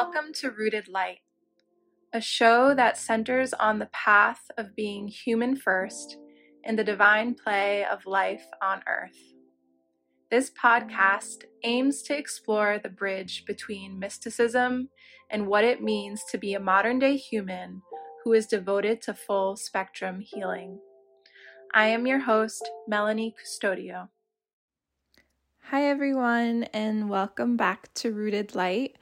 Welcome to Rooted Light, a show that centers on the path of being human first in the divine play of life on earth. This podcast aims to explore the bridge between mysticism and what it means to be a modern day human who is devoted to full spectrum healing. I am your host, Melanie Custodio. Hi, everyone, and welcome back to Rooted Light.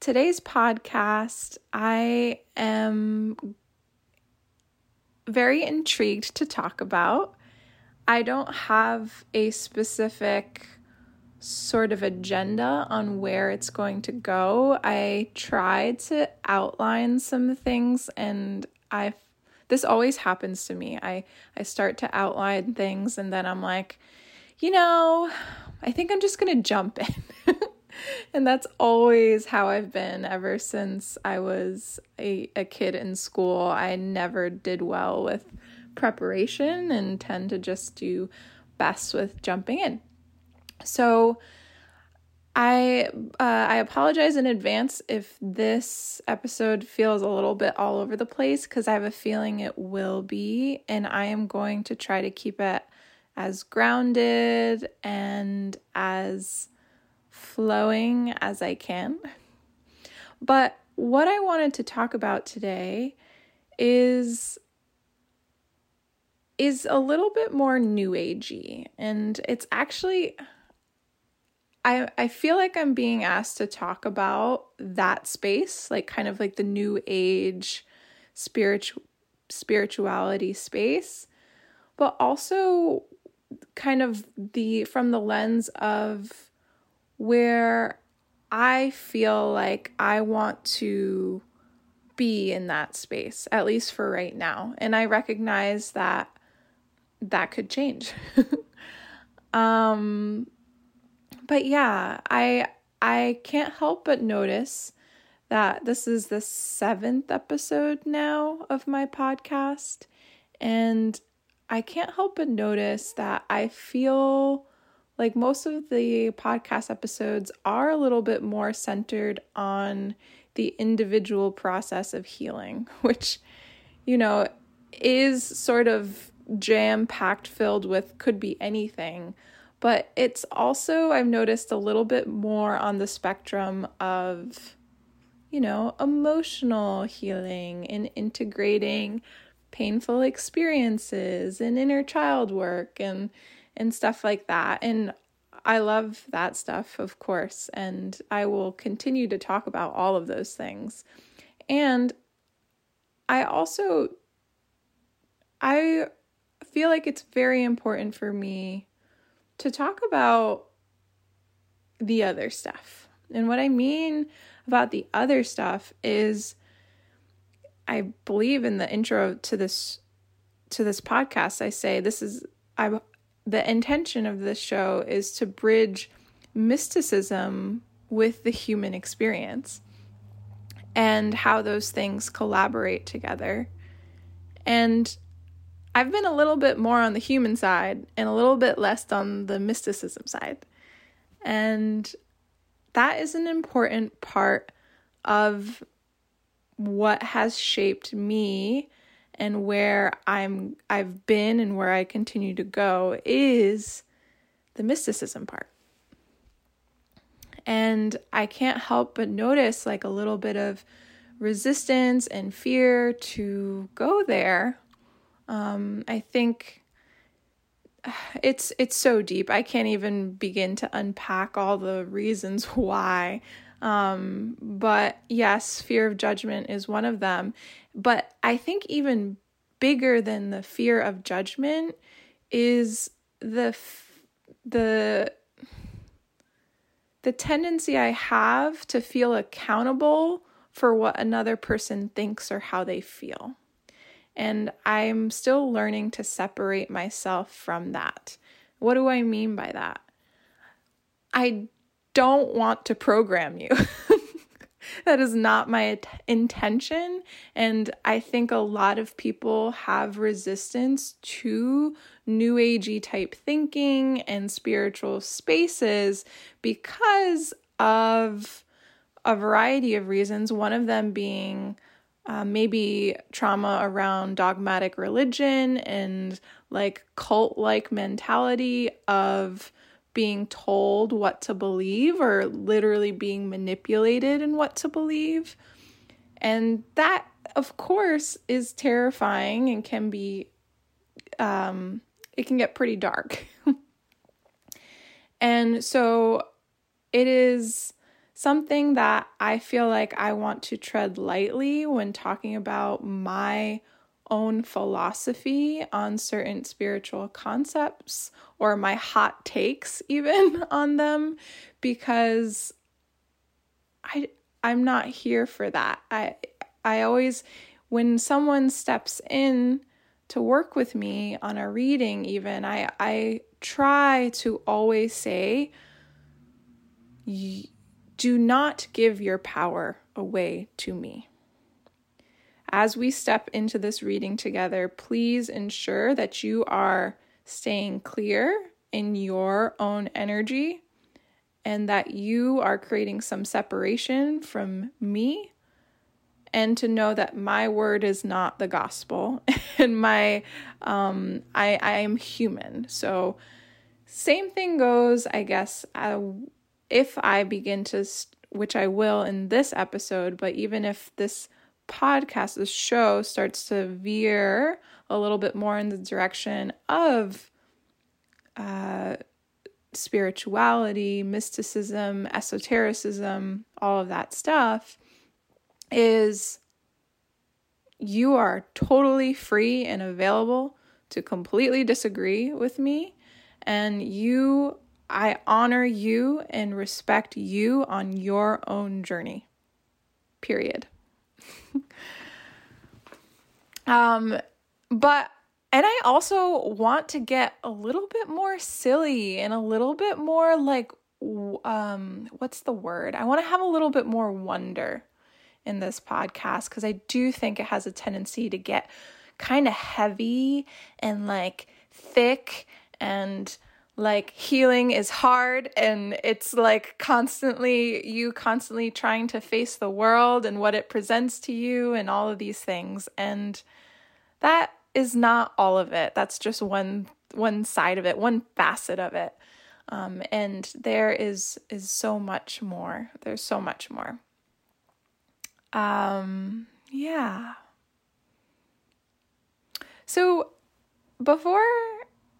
Today's podcast, I am very intrigued to talk about. I don't have a specific sort of agenda on where it's going to go. I tried to outline some things and I this always happens to me. I I start to outline things and then I'm like, you know, I think I'm just going to jump in. and that's always how I've been ever since I was a, a kid in school. I never did well with preparation and tend to just do best with jumping in. So I uh, I apologize in advance if this episode feels a little bit all over the place because I have a feeling it will be, and I am going to try to keep it as grounded and as flowing as I can. But what I wanted to talk about today is is a little bit more new agey and it's actually I I feel like I'm being asked to talk about that space, like kind of like the new age spiritual spirituality space, but also kind of the from the lens of where I feel like I want to be in that space, at least for right now. And I recognize that that could change. um but yeah, I I can't help but notice that this is the 7th episode now of my podcast and I can't help but notice that I feel like most of the podcast episodes are a little bit more centered on the individual process of healing, which, you know, is sort of jam packed filled with could be anything. But it's also, I've noticed, a little bit more on the spectrum of, you know, emotional healing and integrating painful experiences and inner child work and and stuff like that. And I love that stuff, of course, and I will continue to talk about all of those things. And I also I feel like it's very important for me to talk about the other stuff. And what I mean about the other stuff is I believe in the intro to this to this podcast I say this is I the intention of this show is to bridge mysticism with the human experience and how those things collaborate together. And I've been a little bit more on the human side and a little bit less on the mysticism side. And that is an important part of what has shaped me and where I'm I've been and where I continue to go is the mysticism part. And I can't help but notice like a little bit of resistance and fear to go there. Um, I think it's it's so deep. I can't even begin to unpack all the reasons why. Um, but yes, fear of judgment is one of them. But I think even bigger than the fear of judgment is the the the tendency I have to feel accountable for what another person thinks or how they feel. And I'm still learning to separate myself from that. What do I mean by that? I don't want to program you. that is not my intention. And I think a lot of people have resistance to new agey type thinking and spiritual spaces because of a variety of reasons, one of them being uh, maybe trauma around dogmatic religion and like cult like mentality of being told what to believe or literally being manipulated in what to believe. And that, of course, is terrifying and can be, um, it can get pretty dark. and so it is something that I feel like I want to tread lightly when talking about my own philosophy on certain spiritual concepts or my hot takes even on them because I I'm not here for that. I I always when someone steps in to work with me on a reading even I I try to always say do not give your power away to me. As we step into this reading together, please ensure that you are staying clear in your own energy and that you are creating some separation from me and to know that my word is not the gospel and my um i i am human. So same thing goes i guess uh, if i begin to which i will in this episode but even if this podcast, this show starts to veer a little bit more in the direction of uh, spirituality, mysticism, esotericism, all of that stuff, is you are totally free and available to completely disagree with me. And you, I honor you and respect you on your own journey. Period. um, but and I also want to get a little bit more silly and a little bit more like um what's the word? I want to have a little bit more wonder in this podcast cuz I do think it has a tendency to get kind of heavy and like thick and like healing is hard and it's like constantly you constantly trying to face the world and what it presents to you and all of these things and that is not all of it. That's just one one side of it one facet of it. Um, and there is is so much more. There's so much more. Um yeah. So before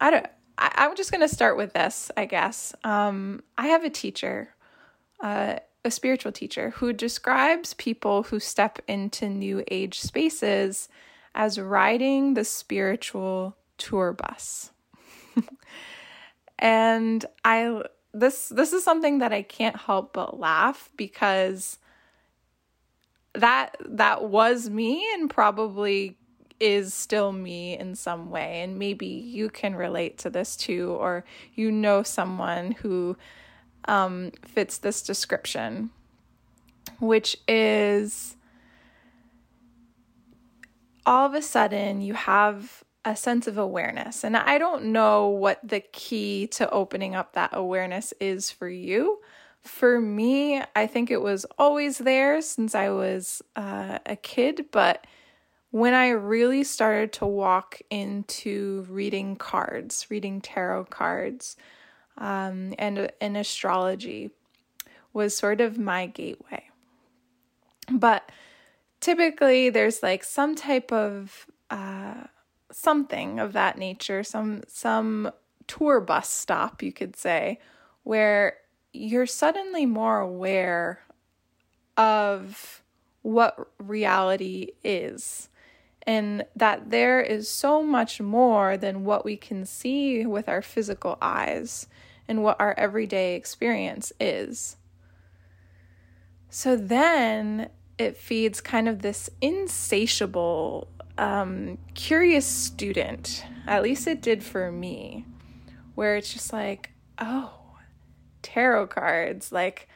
i don't I, am just going to start with this, I guess. Um, I have a teacher, uh, a spiritual teacher, who describes people who step into new age spaces as riding the spiritual tour bus. and I this this is something that I can't help but laugh because that that was me and probably is still me in some way. And maybe you can relate to this too, or you know someone who um, fits this description, which is all of a sudden you have a sense of awareness. And I don't know what the key to opening up that awareness is for you. For me, I think it was always there since I was uh, a kid, but when I really started to walk into reading cards, reading tarot cards, um, and and astrology was sort of my gateway. But typically, there's like some type of uh, something of that nature, some some tour bus stop, you could say, where you're suddenly more aware of what reality is and that there is so much more than what we can see with our physical eyes and what our everyday experience is. So then it feeds kind of this insatiable, um, curious student. At least it did for me, where it's just like, oh, tarot cards, like,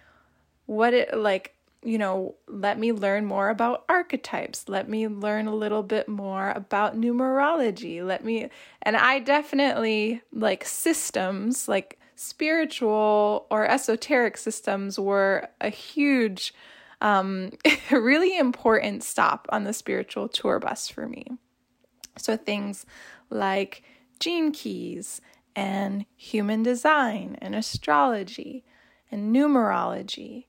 what it, like, you know, let me learn more about archetypes. Let me learn a little bit more about numerology. Let me, and I definitely like systems, like spiritual or esoteric systems were a huge um, really important stop on the spiritual tour bus for me. So things like gene keys and human design and astrology and numerology.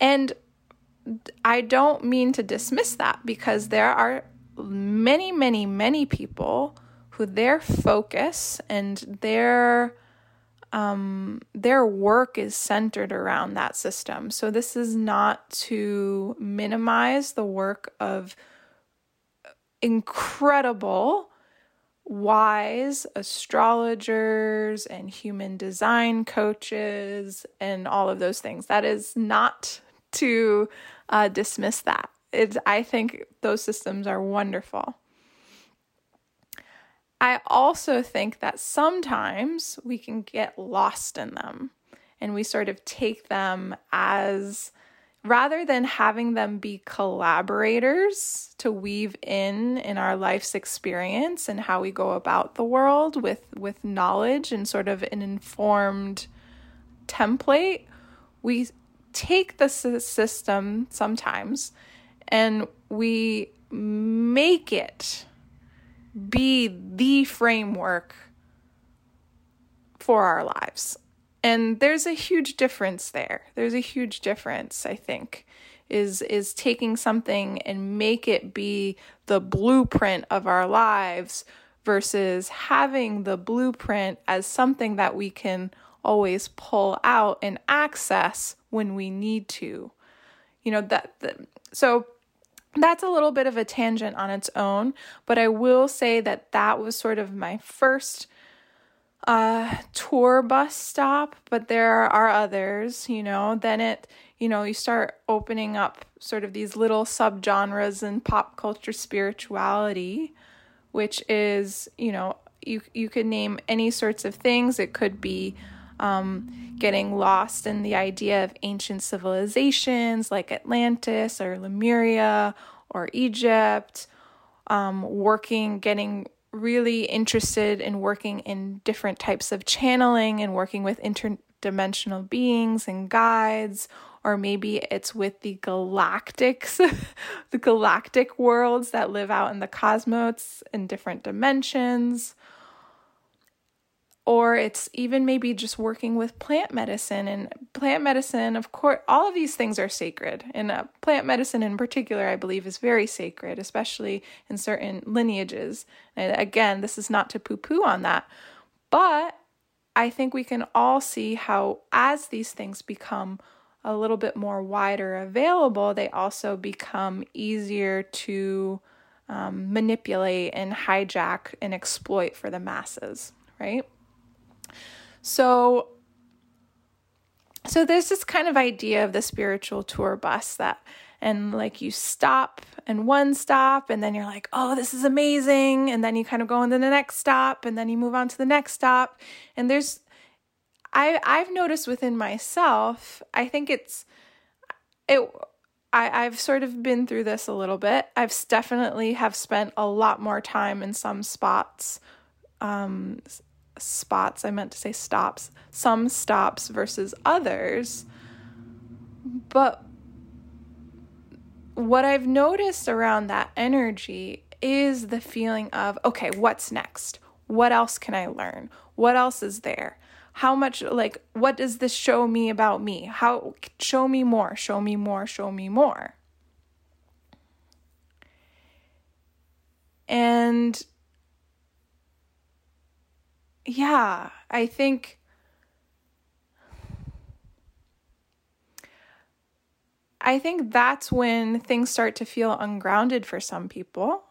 And I don't mean to dismiss that because there are many, many, many people who their focus and their um, their work is centered around that system. So this is not to minimize the work of incredible wise astrologers and human design coaches and all of those things. That is not to uh, dismiss that. It's, I think those systems are wonderful. I also think that sometimes we can get lost in them and we sort of take them as rather than having them be collaborators to weave in in our life's experience and how we go about the world with with knowledge and sort of an informed template we take the system sometimes and we make it be the framework for our lives. And there's a huge difference there. There's a huge difference, I think, is is taking something and make it be the blueprint of our lives versus having the blueprint as something that we can always pull out and access when we need to. You know that, that so that's a little bit of a tangent on its own, but I will say that that was sort of my first uh, tour bus stop, but there are others, you know. Then it, you know, you start opening up sort of these little subgenres in pop culture spirituality, which is, you know, you you could name any sorts of things. It could be um, getting lost in the idea of ancient civilizations like Atlantis or Lemuria or Egypt, um, working, getting really interested in working in different types of channeling and working with interdimensional beings and guides or maybe it's with the galactics the galactic worlds that live out in the cosmos in different dimensions or it's even maybe just working with plant medicine and plant medicine of course all of these things are sacred and uh, plant medicine in particular i believe is very sacred especially in certain lineages. And again this is not to poo poo on that but i think we can all see how as these things become a little bit more wider available they also become easier to um, manipulate and hijack and exploit for the masses right so so there's this kind of idea of the spiritual tour bus that and like you stop and one stop and then you're like oh this is amazing and then you kind of go on to the next stop and then you move on to the next stop and there's i i've noticed within myself i think it's it I, I've sort of been through this a little bit. I've definitely have spent a lot more time in some spots um, spots, I meant to say stops, some stops versus others. But what I've noticed around that energy is the feeling of, okay, what's next? What else can I learn? What else is there? How much, like, what does this show me about me? How, show me more, show me more, show me more. And yeah, I think I think that's when things start to feel ungrounded for some people.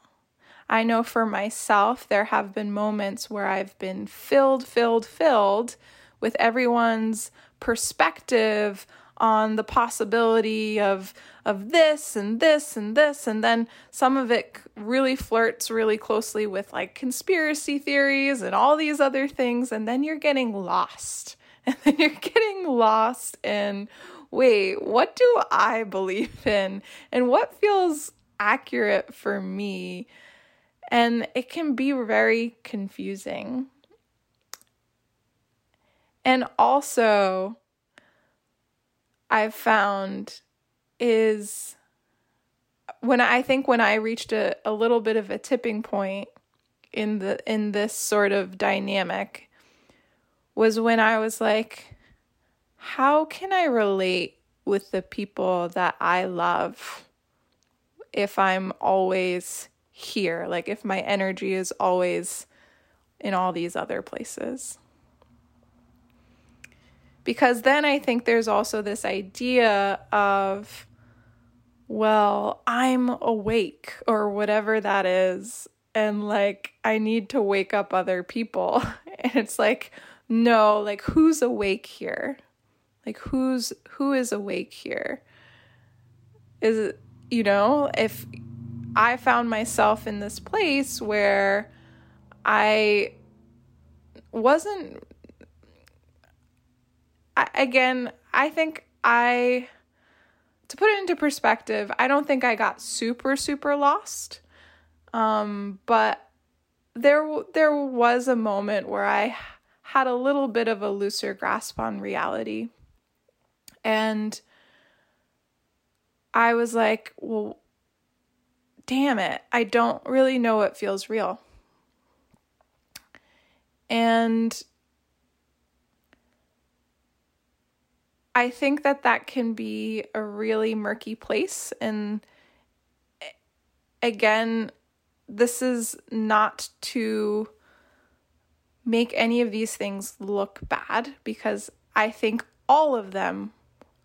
I know for myself, there have been moments where I've been filled, filled, filled with everyone's perspective on the possibility of of this and this and this and then some of it really flirts really closely with like conspiracy theories and all these other things and then you're getting lost. And then you're getting lost in wait what do i believe in? And what feels accurate for me? And it can be very confusing. And also I've found is when I think when I reached a, a little bit of a tipping point in the in this sort of dynamic was when I was like, how can I relate with the people that I love if I'm always here? Like if my energy is always in all these other places. Because then I think there's also this idea of, well, I'm awake or whatever that is. And like, I need to wake up other people. And it's like, no, like, who's awake here? Like, who's, who is awake here? Is it, you know, if I found myself in this place where I wasn't I, again, I think I to put it into perspective, I don't think I got super super lost. Um, but there there was a moment where I had a little bit of a looser grasp on reality. And I was like, well, damn it, I don't really know what feels real. And I think that that can be a really murky place. And again, this is not to make any of these things look bad because I think all of them,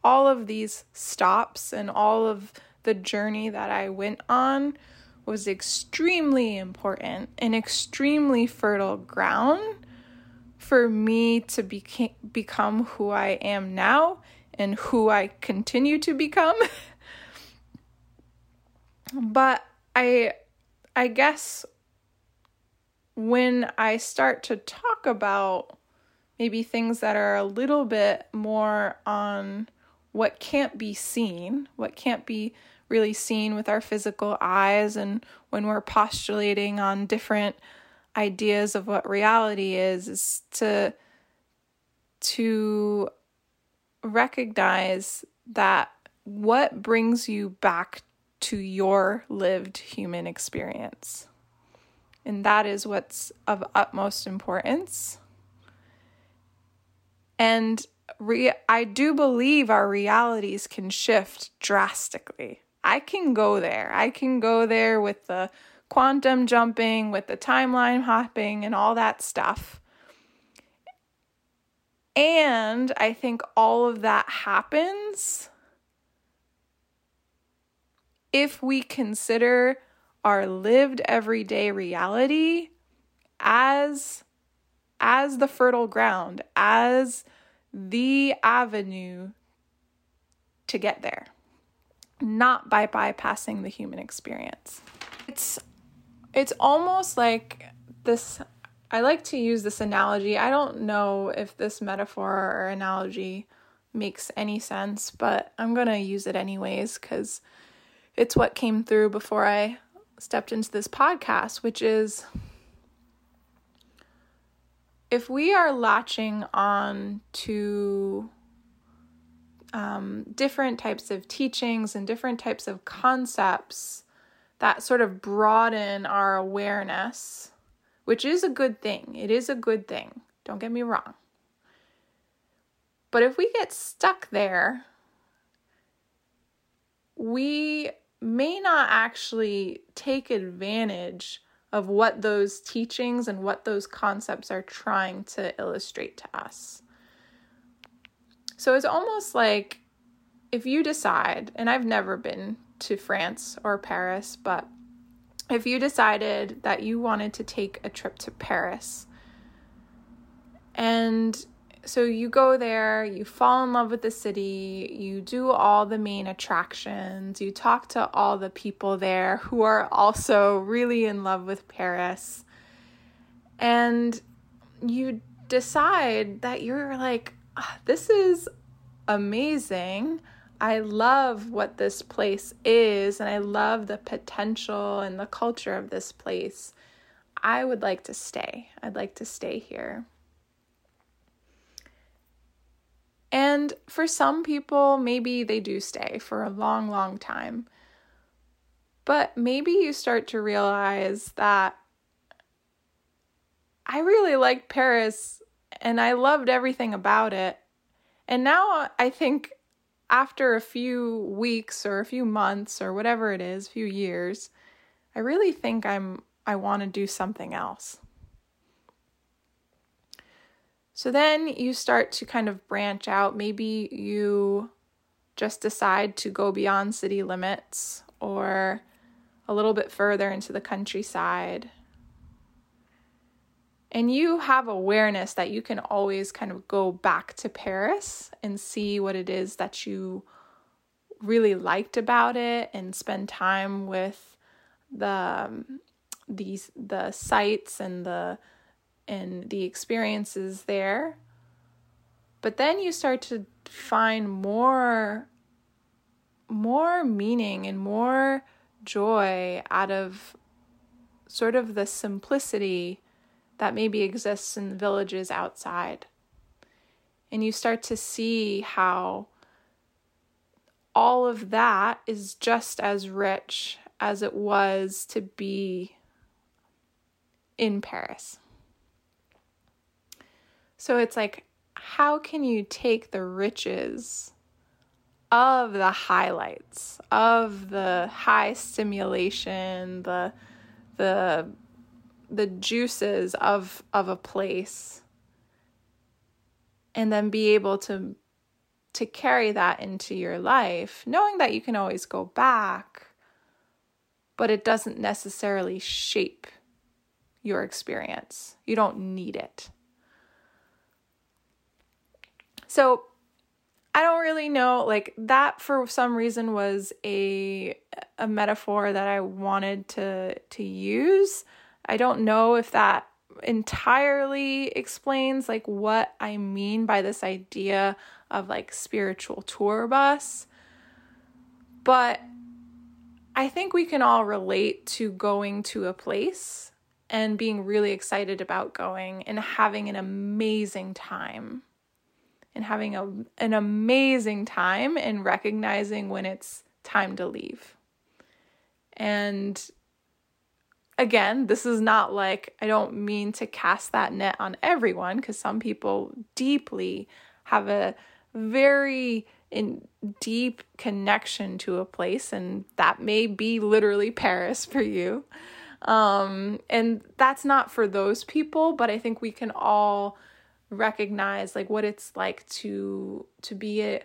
all of these stops and all of the journey that I went on was extremely important and extremely fertile ground for me to beca- become who I am now and who I continue to become. but I I guess when I start to talk about maybe things that are a little bit more on what can't be seen, what can't be really seen with our physical eyes, and when we're postulating on different ideas of what reality is is to to recognize that what brings you back to your lived human experience and that is what's of utmost importance and re- I do believe our realities can shift drastically. I can go there. I can go there with the quantum jumping, with the timeline hopping, and all that stuff. And I think all of that happens if we consider our lived everyday reality as as the fertile ground, as the avenue to get there, not by bypassing the human experience. It's it's almost like this I like to use this analogy. I don't know if this metaphor or analogy makes any sense, but I'm going to use it anyways cuz it's what came through before I stepped into this podcast, which is if we are latching on to um, different types of teachings and different types of concepts that sort of broaden our awareness, which is a good thing. It is a good thing. Don't get me wrong. But if we get stuck there, we may not actually take advantage of what those teachings and what those concepts are trying to illustrate to us. So it's almost like if you decide, and I've never been to France or Paris, but if you decided that you wanted to take a trip to Paris and so you go there, you fall in love with the city, you do all the main attractions, you talk to all the people there who are also really in love with Paris. And you decide that you're like, ah, this is amazing. I love what this place is and I love the potential and the culture of this place. I would like to stay. I'd like to stay here. And for some people, maybe they do stay for a long, long time. But maybe you start to realize that I really liked Paris and I loved everything about it. And now I think after a few weeks or a few months or whatever it is, a few years, I really think I'm I want to do something else. So then you start to kind of branch out. Maybe you just decide to go beyond city limits or a little bit further into the countryside. And you have awareness that you can always kind of go back to Paris and see what it is that you really liked about it and spend time with the um, these the sights and the and the experiences there. But then you start to find more more meaning and more joy out of sort of the simplicity that maybe exists in the villages outside. And you start to see how all of that is just as rich as it was to be in Paris. So it's like, how can you take the riches of the highlights, of the high stimulation, the the the juices of of a place and then be able to to carry that into your life knowing that you can always go back but it doesn't necessarily shape your experience you don't need it so I don't really know like that for some reason was a a metaphor that I wanted to to use. I don't know if that entirely explains like what I mean by this idea of like spiritual tour bus. But I think we can all relate to going to a place and being really excited about going and having an amazing time and having a, an amazing time and recognizing when it's time to leave. And again, this is not like I don't mean to cast that net on everyone because some people deeply have a very in deep connection to a place and that may be literally Paris for you. Um and that's not for those people, but I think we can all recognize like what it's like to to be a,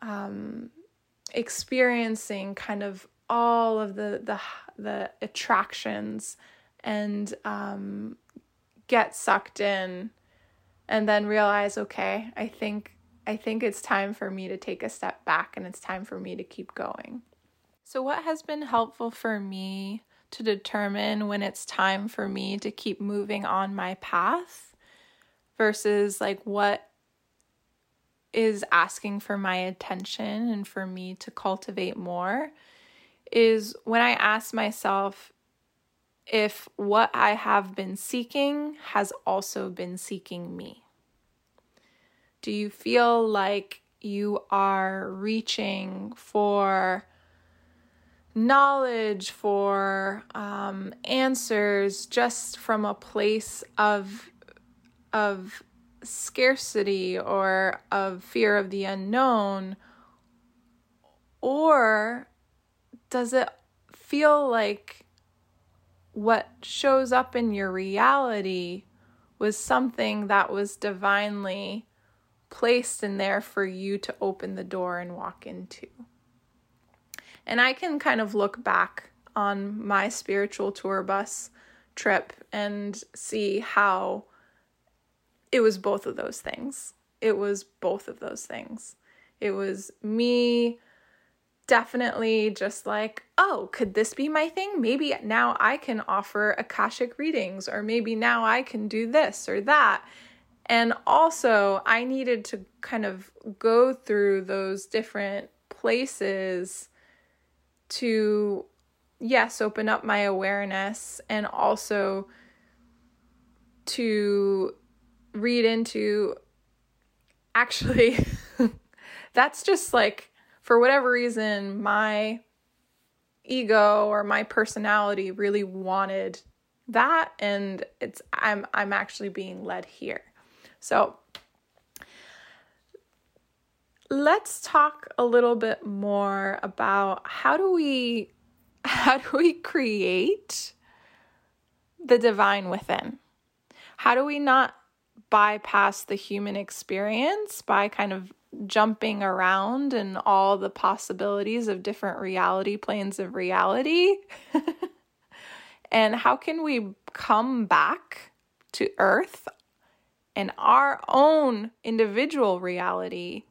um experiencing kind of all of the the the attractions and um get sucked in and then realize okay i think i think it's time for me to take a step back and it's time for me to keep going. So what has been helpful for me to determine when it's time for me to keep moving on my path versus like what is asking for my attention and for me to cultivate more is when I ask myself if what I have been seeking has also been seeking me. Do you feel like you are reaching for knowledge, for um, answers just from a place of of scarcity or of fear of the unknown? Or does it feel like what shows up in your reality was something that was divinely placed in there for you to open the door and walk into? And I can kind of look back on my spiritual tour bus trip and see how it was both of those things. It was both of those things. It was me definitely just like, oh, could this be my thing? Maybe now I can offer Akashic readings, or maybe now I can do this or that. And also, I needed to kind of go through those different places to, yes, open up my awareness and also to read into actually, that's just like, for whatever reason, my ego or my personality really wanted that and it's I'm I'm actually being led here. So let's talk a little bit more about how do we how do we create the divine within? How do we not bypass the human experience by kind of jumping around and all the possibilities of different reality planes of reality? and how can we come back to earth and our own individual reality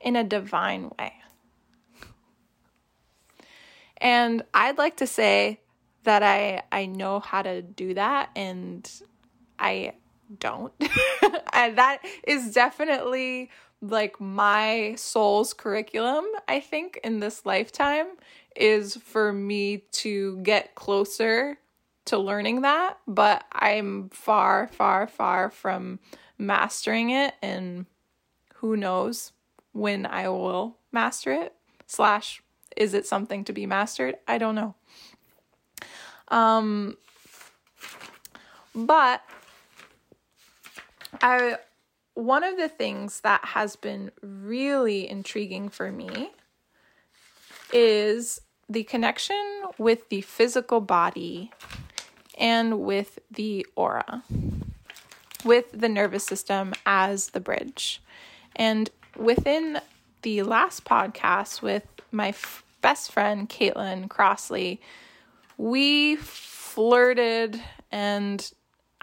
in a divine way? And I'd like to say that I I know how to do that and I don't. and that is definitely like my soul's curriculum, I think, in this lifetime is for me to get closer to learning that. But I'm far, far, far from mastering it. And who knows when I will master it. Slash, is it something to be mastered? I don't know. Um, but I one of the things that has been really intriguing for me is the connection with the physical body and with the aura, with the nervous system as the bridge. And within the last podcast with my f- best friend, Caitlin Crossley, we flirted and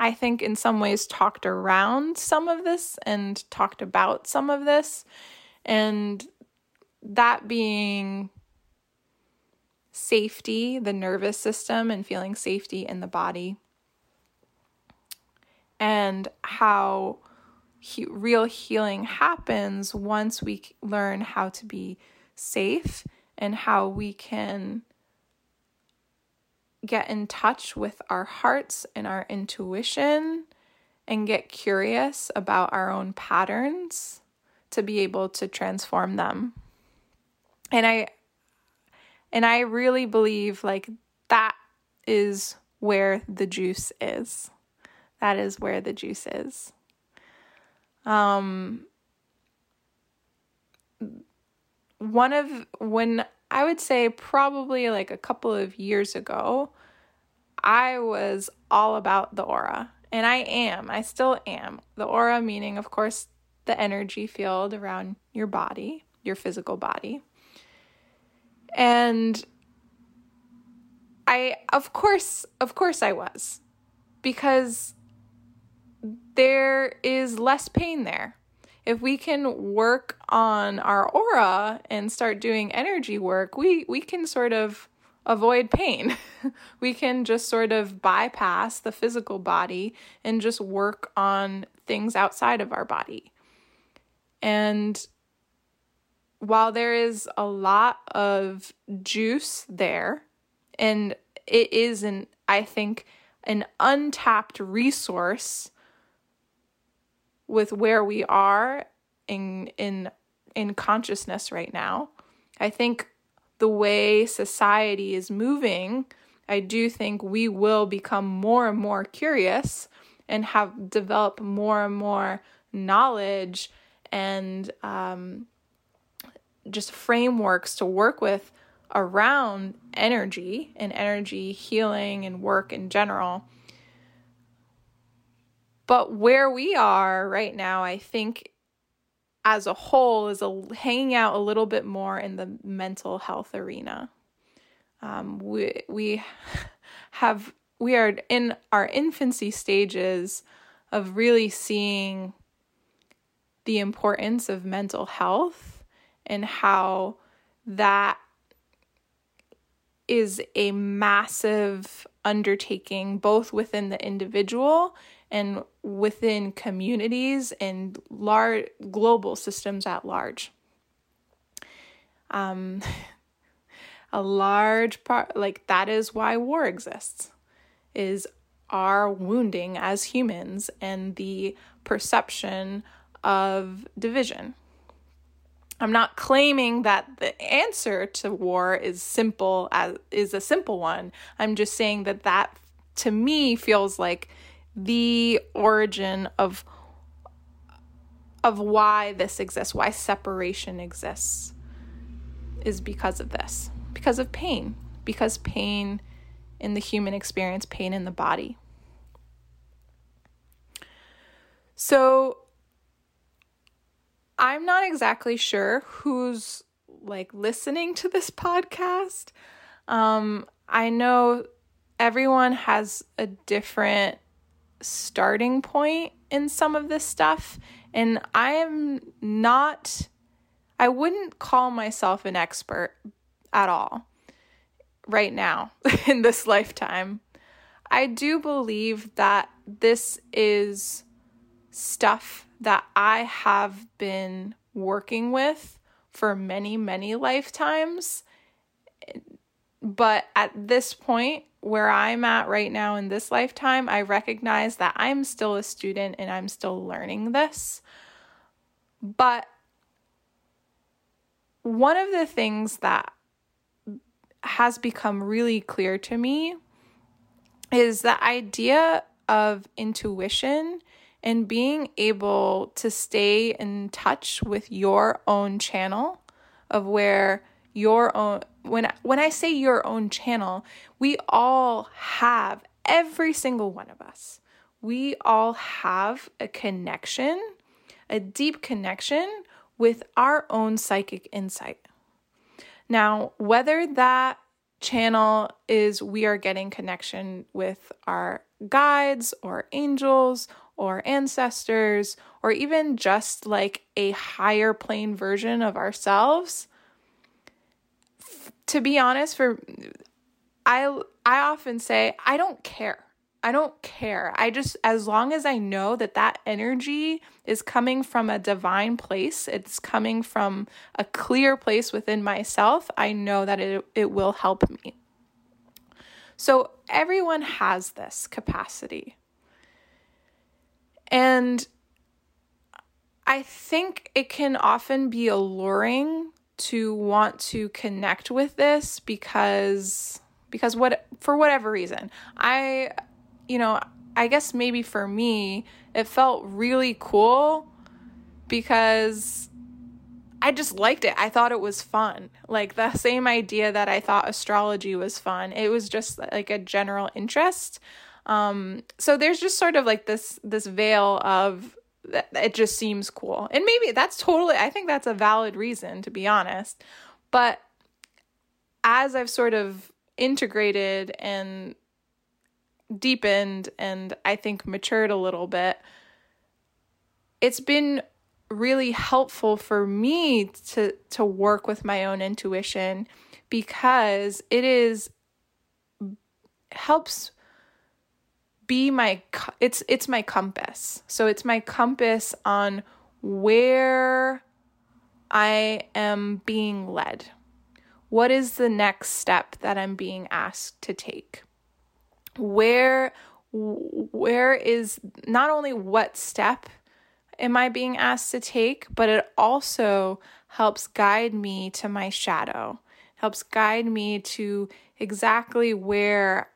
I think in some ways talked around some of this and talked about some of this. And that being safety, the nervous system, and feeling safety in the body. And how he, real healing happens once we learn how to be safe and how we can get in touch with our hearts and our intuition and get curious about our own patterns to be able to transform them. And I and I really believe like that is where the juice is. That is where the juice is. Um one of when I would say probably like a couple of years ago, I was all about the aura. And I am, I still am. The aura meaning, of course, the energy field around your body, your physical body. And I, of course, of course, I was. Because there is less pain there if we can work on our aura and start doing energy work, we we can sort of avoid pain. we can just sort of bypass the physical body and just work on things outside of our body. And while there is a lot of juice there, and it is an I think an untapped resource with where we are in in in consciousness right now. I think the way society is moving, I do think we will become more and more curious and have develop more and more knowledge and um, just frameworks to work with around energy and energy healing and work in general but where we are right now, I think as a whole is a, hanging out a little bit more in the mental health arena. Um, we we have we are in our infancy stages of really seeing the importance of mental health and how that is a massive undertaking both within the individual and within communities and large global systems at large. Um, a large part, like that is why war exists, is our wounding as humans and the perception of division. I'm not claiming that the answer to war is simple as is a simple one. I'm just saying that that to me feels like the origin of of why this exists, why separation exists is because of this. Because of pain. Because pain in the human experience, pain in the body. So I'm not exactly sure who's like listening to this podcast. Um, I know everyone has a different starting point in some of this stuff, and I am not, I wouldn't call myself an expert at all right now in this lifetime. I do believe that this is stuff that I have been working with for many, many lifetimes. But at this point, where I'm at right now in this lifetime, I recognize that I'm still a student and I'm still learning this. But one of the things that has become really clear to me is the idea of intuition and being able to stay in touch with your own channel of where your own when when I say your own channel, we all have every single one of us. We all have a connection, a deep connection with our own psychic insight. Now, whether that channel is we are getting connection with our guides or angels or ancestors or even just like a higher plane version of ourselves to be honest for I I often say I don't care. I don't care. I just as long as I know that that energy is coming from a divine place, it's coming from a clear place within myself, I know that it it will help me. So everyone has this capacity. And I think it can often be alluring to want to connect with this because because what for whatever reason. I you know, I guess maybe for me it felt really cool because I just liked it. I thought it was fun. Like the same idea that I thought astrology was fun. It was just like a general interest. Um, so there's just sort of like this this veil of it just seems cool. And maybe that's totally I think that's a valid reason to be honest. But as I've sort of integrated and deepened and I think matured a little bit, it's been really helpful for me to to work with my own intuition because it is helps be my it's it's my compass. So it's my compass on where I am being led. What is the next step that I'm being asked to take? Where where is not only what step am I being asked to take, but it also helps guide me to my shadow. Helps guide me to exactly where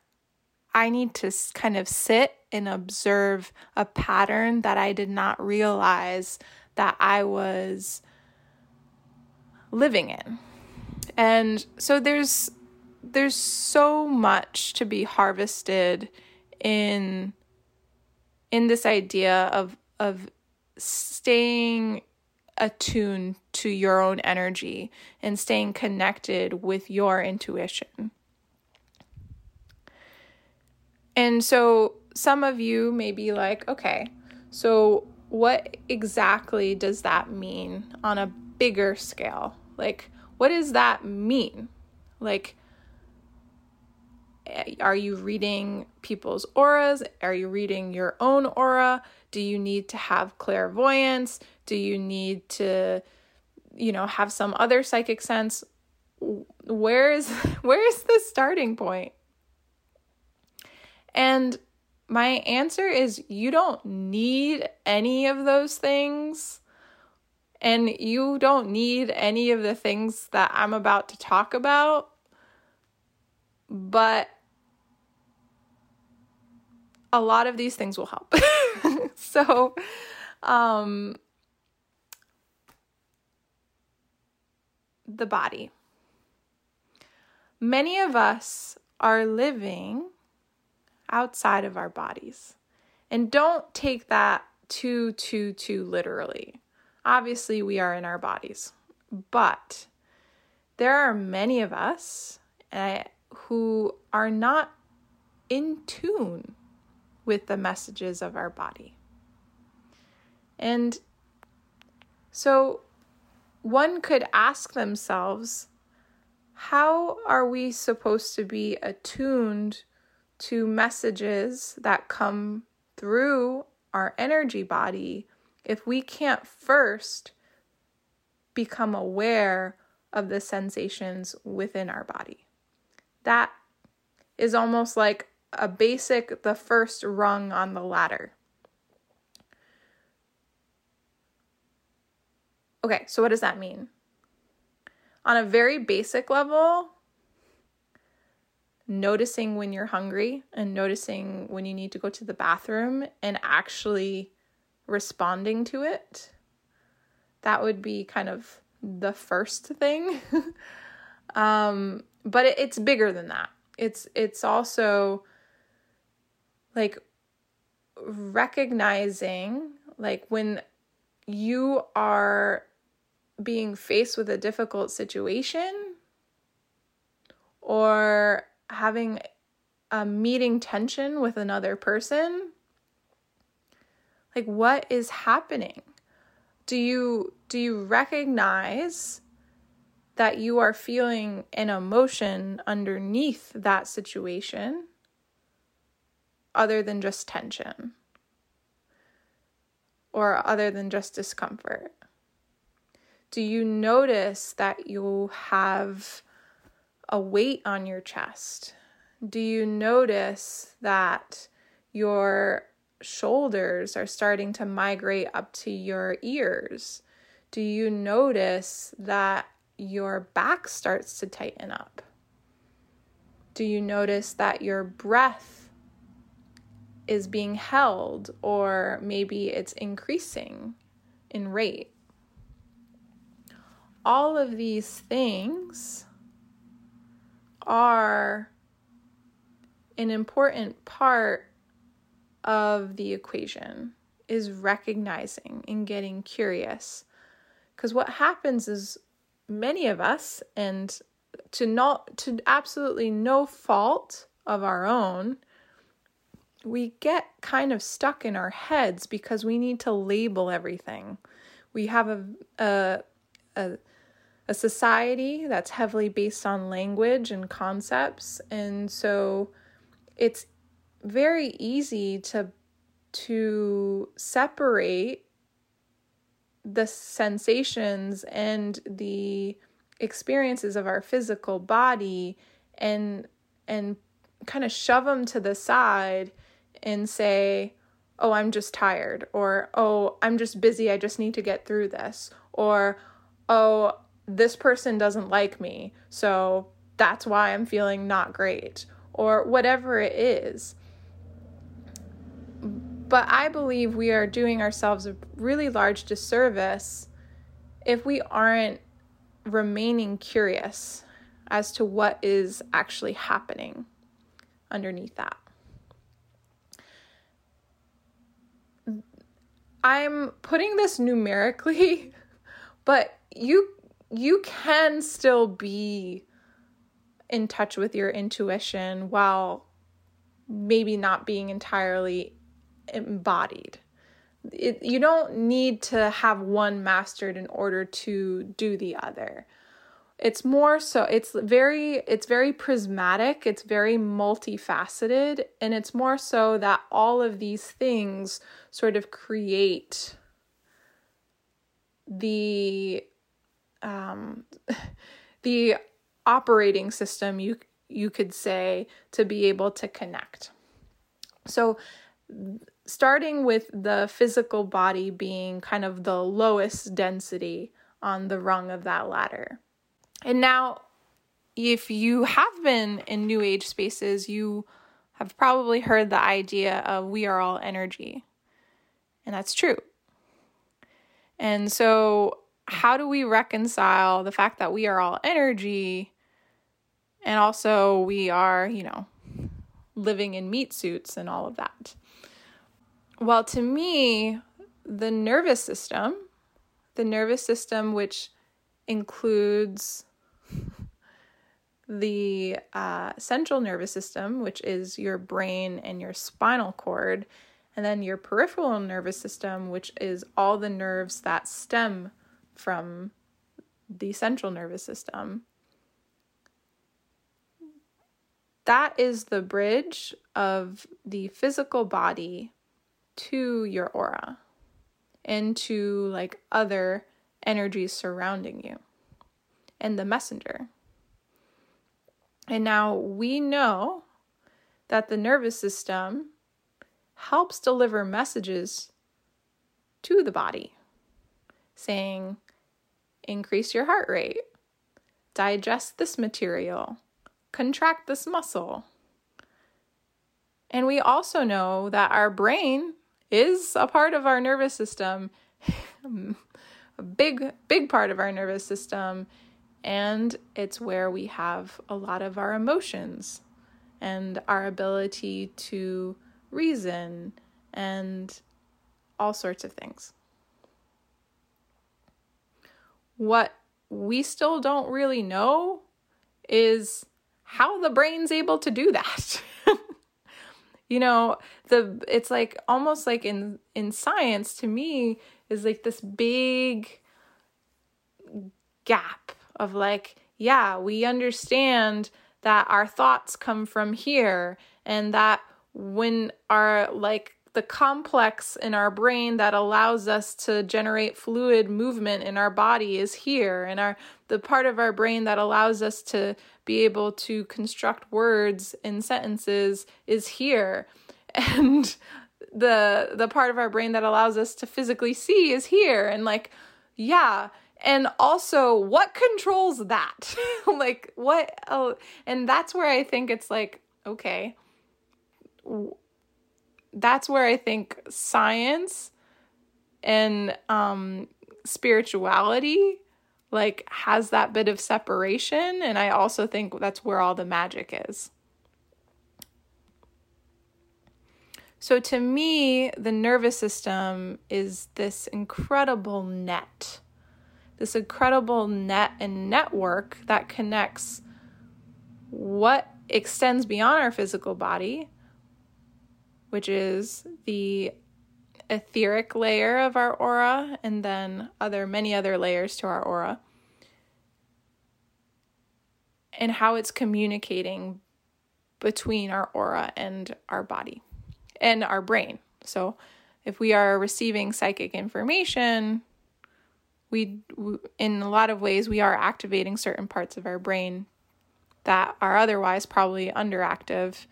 I need to kind of sit and observe a pattern that I did not realize that I was living in. And so there's there's so much to be harvested in in this idea of of staying attuned to your own energy and staying connected with your intuition. And so some of you may be like, okay, so what exactly does that mean on a bigger scale? Like, what does that mean? Like, eh, are you reading people's auras? Are you reading your own aura? Do you need to have clairvoyance? Do you need to, you know, have some other psychic sense? Where is where is the starting point? And my answer is you don't need any of those things. And you don't need any of the things that I'm about to talk about. But a lot of these things will help. so, um, the body. Many of us are living outside of our bodies. And don't take that too, too, too literally. Obviously, we are in our bodies, but there are many of us uh, who are not in tune with the messages of our body. And so one could ask themselves how are we supposed to be attuned to messages that come through our energy body if we can't first become aware of the sensations within our body. That is almost like a basic, the first rung on the ladder. Okay, so what does that mean? On a very basic level, noticing when you're hungry and noticing when you need to go to the bathroom and actually responding to it. That would be kind of the first thing. um, but it, it's bigger than that. It's it's also like recognizing like when you are being faced with a difficult situation or having a meeting tension with another person? Like what is happening? Do you do you recognize that you are feeling an emotion underneath that situation other than just tension? Or other than just discomfort? Do you notice that you have a weight on your chest? Do you notice that your shoulders are starting to migrate up to your ears? Do you notice that your back starts to tighten up? Do you notice that your breath is being held or maybe it's increasing in rate? All of these things are an important part of the equation is recognizing and getting curious. Because what happens is many of us, and to not to absolutely no fault of our own, we get kind of stuck in our heads because we need to label everything. We have a a, a a society that's heavily based on language and concepts. And so it's very easy to to separate the sensations and the experiences of our physical body and and kind of shove them to the side and say oh i'm just tired or oh i'm just busy i just need to get through this or oh this person doesn't like me, so that's why I'm feeling not great, or whatever it is. But I believe we are doing ourselves a really large disservice if we aren't remaining curious as to what is actually happening underneath that. I'm putting this numerically, but you you can still be in touch with your intuition while maybe not being entirely embodied. It, you don't need to have one mastered in order to do the other. It's more so it's very it's very prismatic, it's very multifaceted and it's more so that all of these things sort of create the um, the operating system you you could say to be able to connect. So, starting with the physical body being kind of the lowest density on the rung of that ladder. And now, if you have been in new age spaces, you have probably heard the idea of we are all energy. And that's true. And so, how do we reconcile the fact that we are all energy and also we are, you know, living in meat suits and all of that? Well, to me, the nervous system, the nervous system, which includes the uh, central nervous system, which is your brain and your spinal cord, and then your peripheral nervous system, which is all the nerves that stem from the central nervous system. That is the bridge of the physical body to your aura and to like other energies surrounding you and the messenger. And now we know that the nervous system helps deliver messages to the body saying, increase your heart rate, digest this material, contract this muscle. And we also know that our brain is a part of our nervous system, a big, big part of our nervous system, and it's where we have a lot of our emotions and our ability to reason and all sorts of things. What we still don't really know is how the brain's able to do that. you know the it's like almost like in in science to me is like this big gap of like yeah we understand that our thoughts come from here and that when our like the complex in our brain that allows us to generate fluid movement in our body is here. And our the part of our brain that allows us to be able to construct words in sentences is here. And the the part of our brain that allows us to physically see is here. And like yeah. And also what controls that? Like what oh and that's where i think it's like okay that's where I think science and um, spirituality like has that bit of separation and I also think that's where all the magic is. So to me, the nervous system is this incredible net. This incredible net and network that connects what extends beyond our physical body which is the etheric layer of our aura and then other many other layers to our aura and how it's communicating between our aura and our body and our brain. So if we are receiving psychic information, we in a lot of ways we are activating certain parts of our brain that are otherwise probably underactive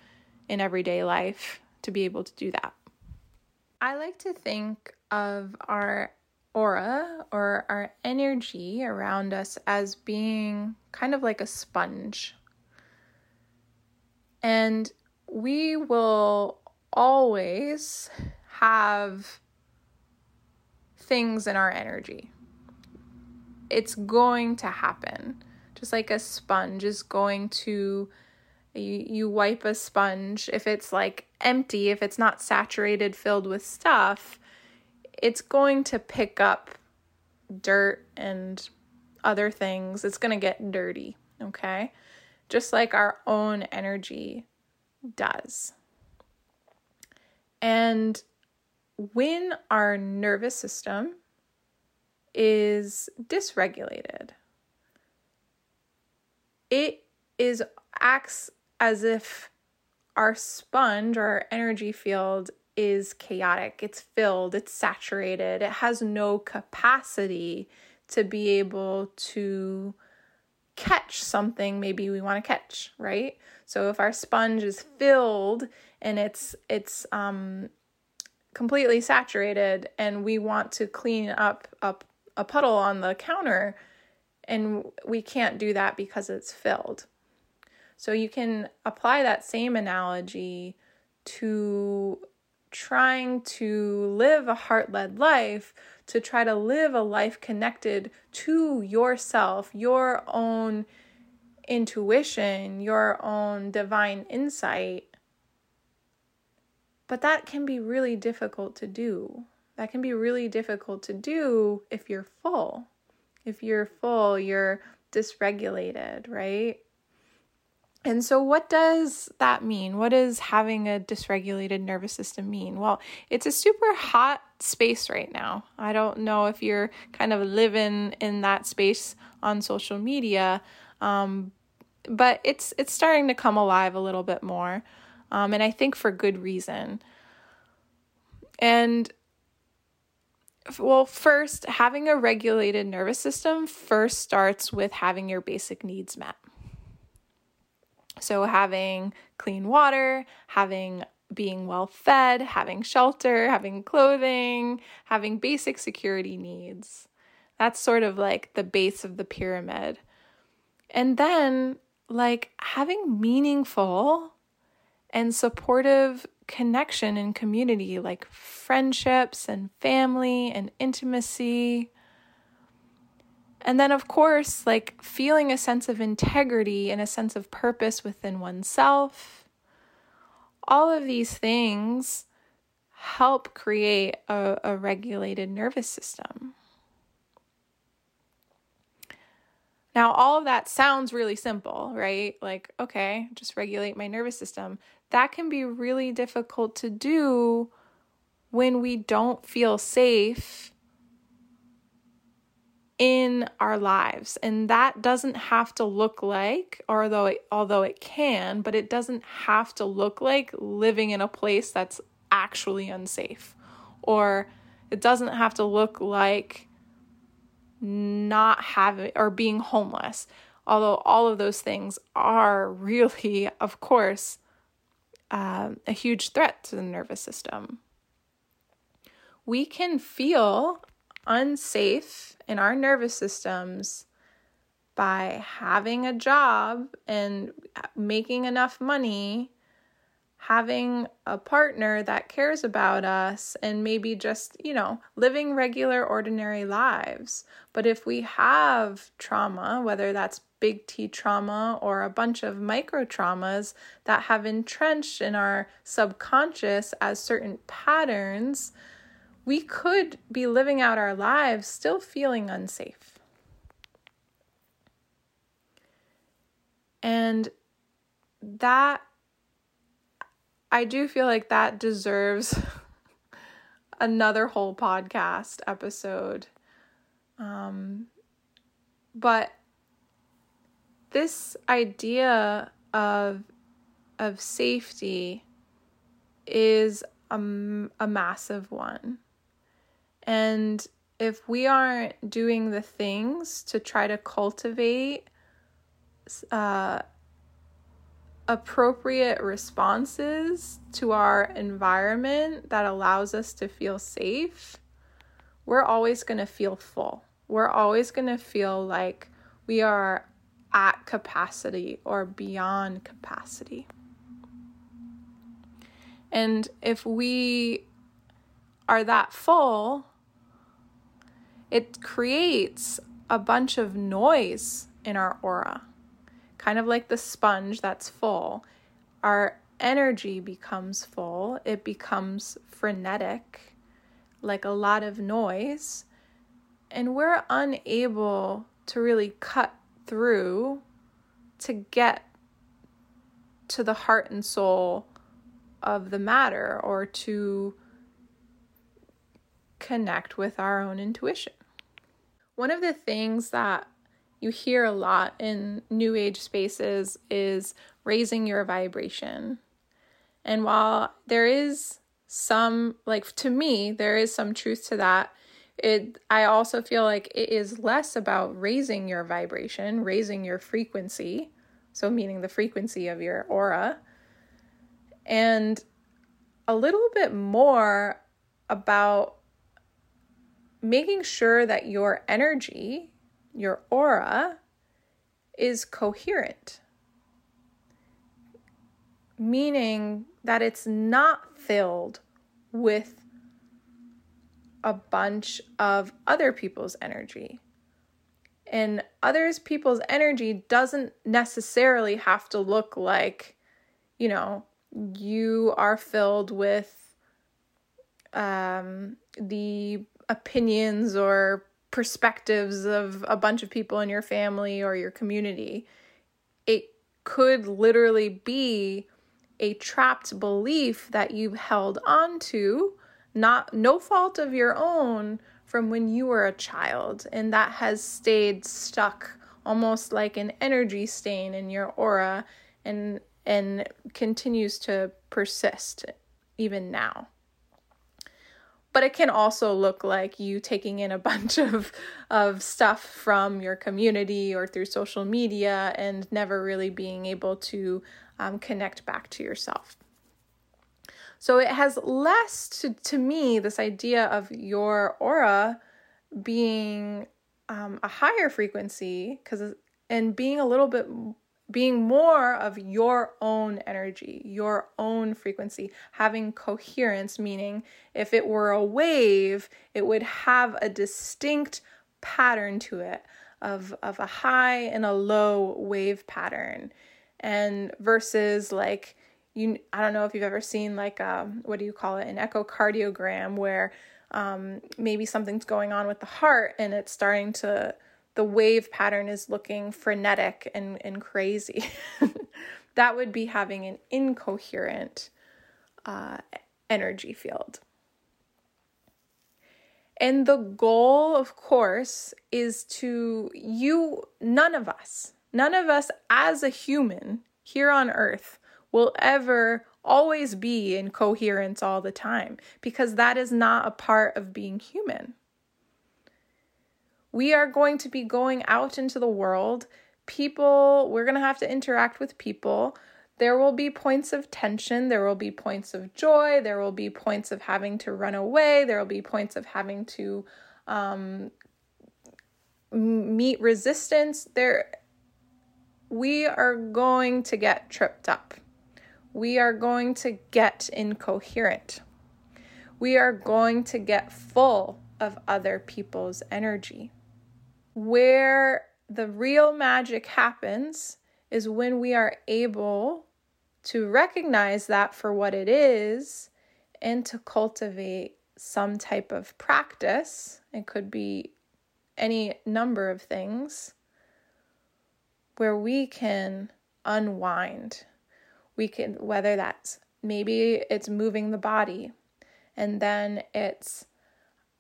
in everyday life to be able to do that. I like to think of our aura or our energy around us as being kind of like a sponge. And we will always have things in our energy. It's going to happen. Just like a sponge is going to you, you wipe a sponge. If it's like empty if it's not saturated filled with stuff it's going to pick up dirt and other things. It's going to get dirty okay? Just like our own energy does. And when our nervous system is dysregulated it is acts as if our sponge, or our energy field, is chaotic. It's filled, it's saturated, it has no capacity to be able to catch something maybe we want to catch, right? So if our sponge is filled and it's it's um completely saturated and we want to clean up up a puddle on the counter and we can't do that because it's filled. So you can apply that same analogy to trying to live a heart led life, to try to live a life connected to yourself, your own intuition, your own divine insight. But that can be really difficult to do. That can be really difficult to do if you're full. If you're full, you're dysregulated, right? And so, what does that mean? What does having a dysregulated nervous system mean? Well, it's a super hot space right now. I don't know if you're kind of living in that space on social media, um, but it's it's starting to come alive a little bit more, um, and I think for good reason. And well, first, having a regulated nervous system first starts with having your basic needs met. So, having clean water, having being well fed, having shelter, having clothing, having basic security needs. That's sort of like the base of the pyramid. And then, like, having meaningful and supportive connection and community, like friendships and family and intimacy. And then, of course, like feeling a sense of integrity and a sense of purpose within oneself. All of these things help create a, a regulated nervous system. Now, all of that sounds really simple, right? Like, okay, just regulate my nervous system. That can be really difficult to do when we don't feel safe in our lives. And that doesn't have to look like although it, although it can but it doesn't have to look like living in a place that's actually unsafe. Or it doesn't have to look like not having or being homeless. Although all of those things are really of course um, a huge threat to the nervous system. We can feel unsafe in our nervous systems by having a job and making enough money, having a partner that cares about us, and maybe just, you know, living regular, ordinary lives. But if we have trauma, whether that's big T trauma or a bunch of micro traumas that have entrenched in our subconscious as certain patterns, we could be living out our lives still feeling unsafe. And that, I do feel like that deserves another whole podcast episode. Um, but this idea of of safety is a, a massive one. And if we aren't doing the things to try to cultivate uh, appropriate responses to our environment that allows us to feel safe, we're always going to feel full. We're always going to feel like we are at capacity or beyond capacity. And if we are that full, it creates a bunch of noise in our aura, kind of like the sponge that's full. Our energy becomes full, it becomes frenetic, like a lot of noise, and we're unable to really cut through to get to the heart and soul of the matter or to connect with our own intuition. One of the things that you hear a lot in new age spaces is raising your vibration. And while there is some, like to me, there is some truth to that, it I also feel like it is less about raising your vibration, raising your frequency, so meaning the frequency of your aura, and a little bit more about making sure that your energy, your aura, is coherent. Meaning that it's not filled with a bunch of other people's energy. And others people's energy doesn't necessarily have to look like, you know, you are filled with um, the opinions or perspectives of a bunch of people in your family or your community. It could literally be a trapped belief that you've held on to, not no fault of your own from when you were a child and that has stayed stuck almost like an energy stain in your aura and and continues to persist even now but it can also look like you taking in a bunch of of stuff from your community or through social media and never really being able to um, connect back to yourself. So it has less to, to me this idea of your aura being um, a higher frequency because and being a little bit being more of your own energy, your own frequency, having coherence, meaning if it were a wave, it would have a distinct pattern to it of, of a high and a low wave pattern. And versus like, you, I don't know if you've ever seen like, a, um, what do you call it, an echocardiogram where um, maybe something's going on with the heart and it's starting to the wave pattern is looking frenetic and, and crazy. that would be having an incoherent uh, energy field. And the goal, of course, is to you, none of us, none of us as a human here on earth will ever always be in coherence all the time because that is not a part of being human. We are going to be going out into the world. People, we're going to have to interact with people. There will be points of tension. There will be points of joy. There will be points of having to run away. There will be points of having to um, meet resistance. There, we are going to get tripped up. We are going to get incoherent. We are going to get full of other people's energy. Where the real magic happens is when we are able to recognize that for what it is and to cultivate some type of practice. It could be any number of things where we can unwind. We can, whether that's maybe it's moving the body and then it's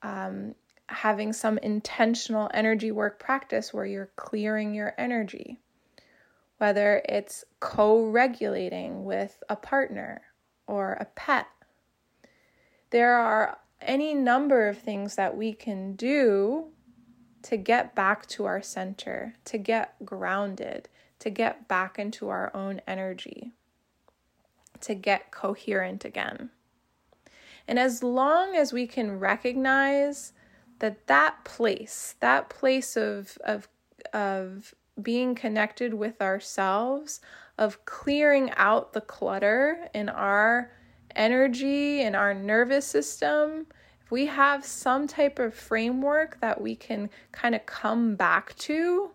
um, having some intentional energy work practice where you're clearing your energy, whether it's co regulating with a partner or a pet. There are any number of things that we can do to get back to our center, to get grounded, to get back into our own energy, to get coherent again. And as long as we can recognize that that place, that place of of of being connected with ourselves, of clearing out the clutter in our energy in our nervous system, if we have some type of framework that we can kind of come back to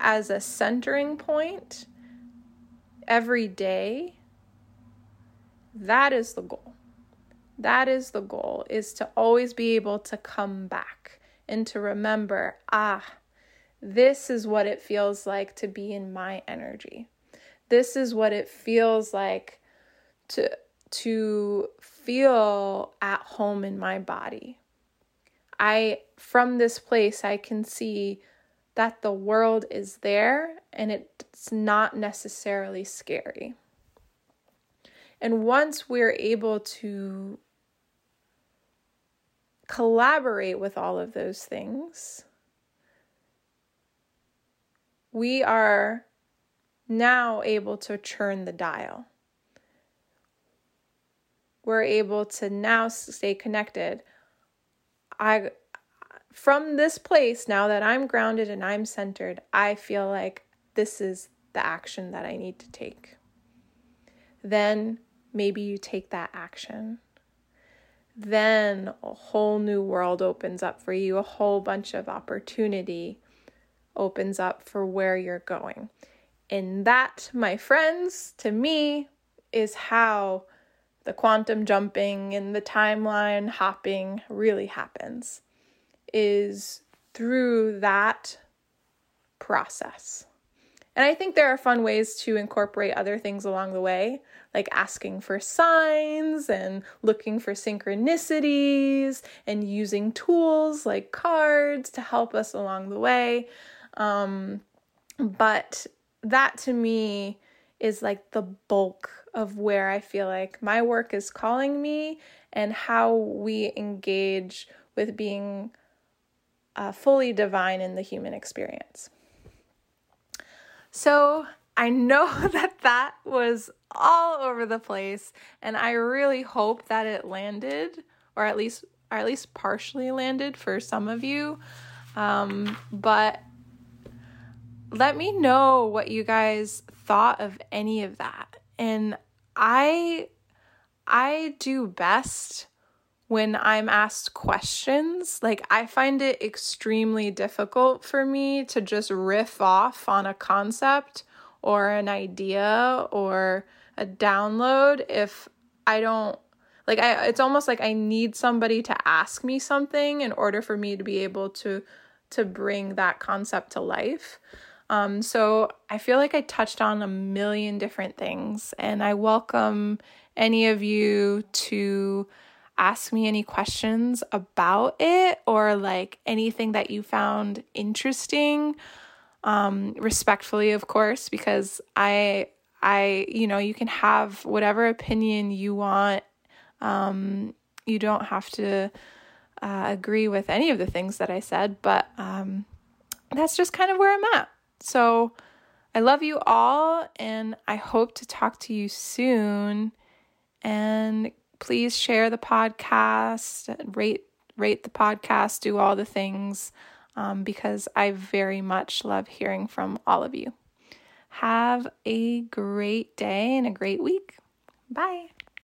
as a centering point every day, that is the goal. That is the goal, is to always be able to come back and to remember, ah, this is what it feels like to be in my energy. This is what it feels like to to feel at home in my body. I from this place I can see that the world is there and it's not necessarily scary. And once we're able to collaborate with all of those things, we are now able to turn the dial. We're able to now stay connected. I from this place now that I'm grounded and I'm centered, I feel like this is the action that I need to take. Then maybe you take that action. Then a whole new world opens up for you, a whole bunch of opportunity opens up for where you're going. And that, my friends, to me, is how the quantum jumping and the timeline hopping really happens is through that process. And I think there are fun ways to incorporate other things along the way, like asking for signs and looking for synchronicities and using tools like cards to help us along the way. Um, but that to me is like the bulk of where I feel like my work is calling me and how we engage with being uh, fully divine in the human experience. So I know that that was all over the place, and I really hope that it landed, or at least, or at least partially landed for some of you. Um, but let me know what you guys thought of any of that. And I I do best when I'm asked questions. Like, I find it extremely difficult for me to just riff off on a concept or an idea or a download if I don't. Like I it's almost like I need somebody to ask me something in order for me to be able to to bring that concept to life. Um, so I feel like I touched on a million different things, and I welcome any of you to ask me any questions about it or like anything that you found interesting um respectfully of course because i i you know you can have whatever opinion you want. Um you don't have to uh, agree with any of the things that i said but um that's just kind of where i'm at. So i love you all and i hope to talk to you soon. And please share the podcast, rate rate the podcast, do all the things um, because I very much love hearing from all of you. Have a great day and a great week. Bye.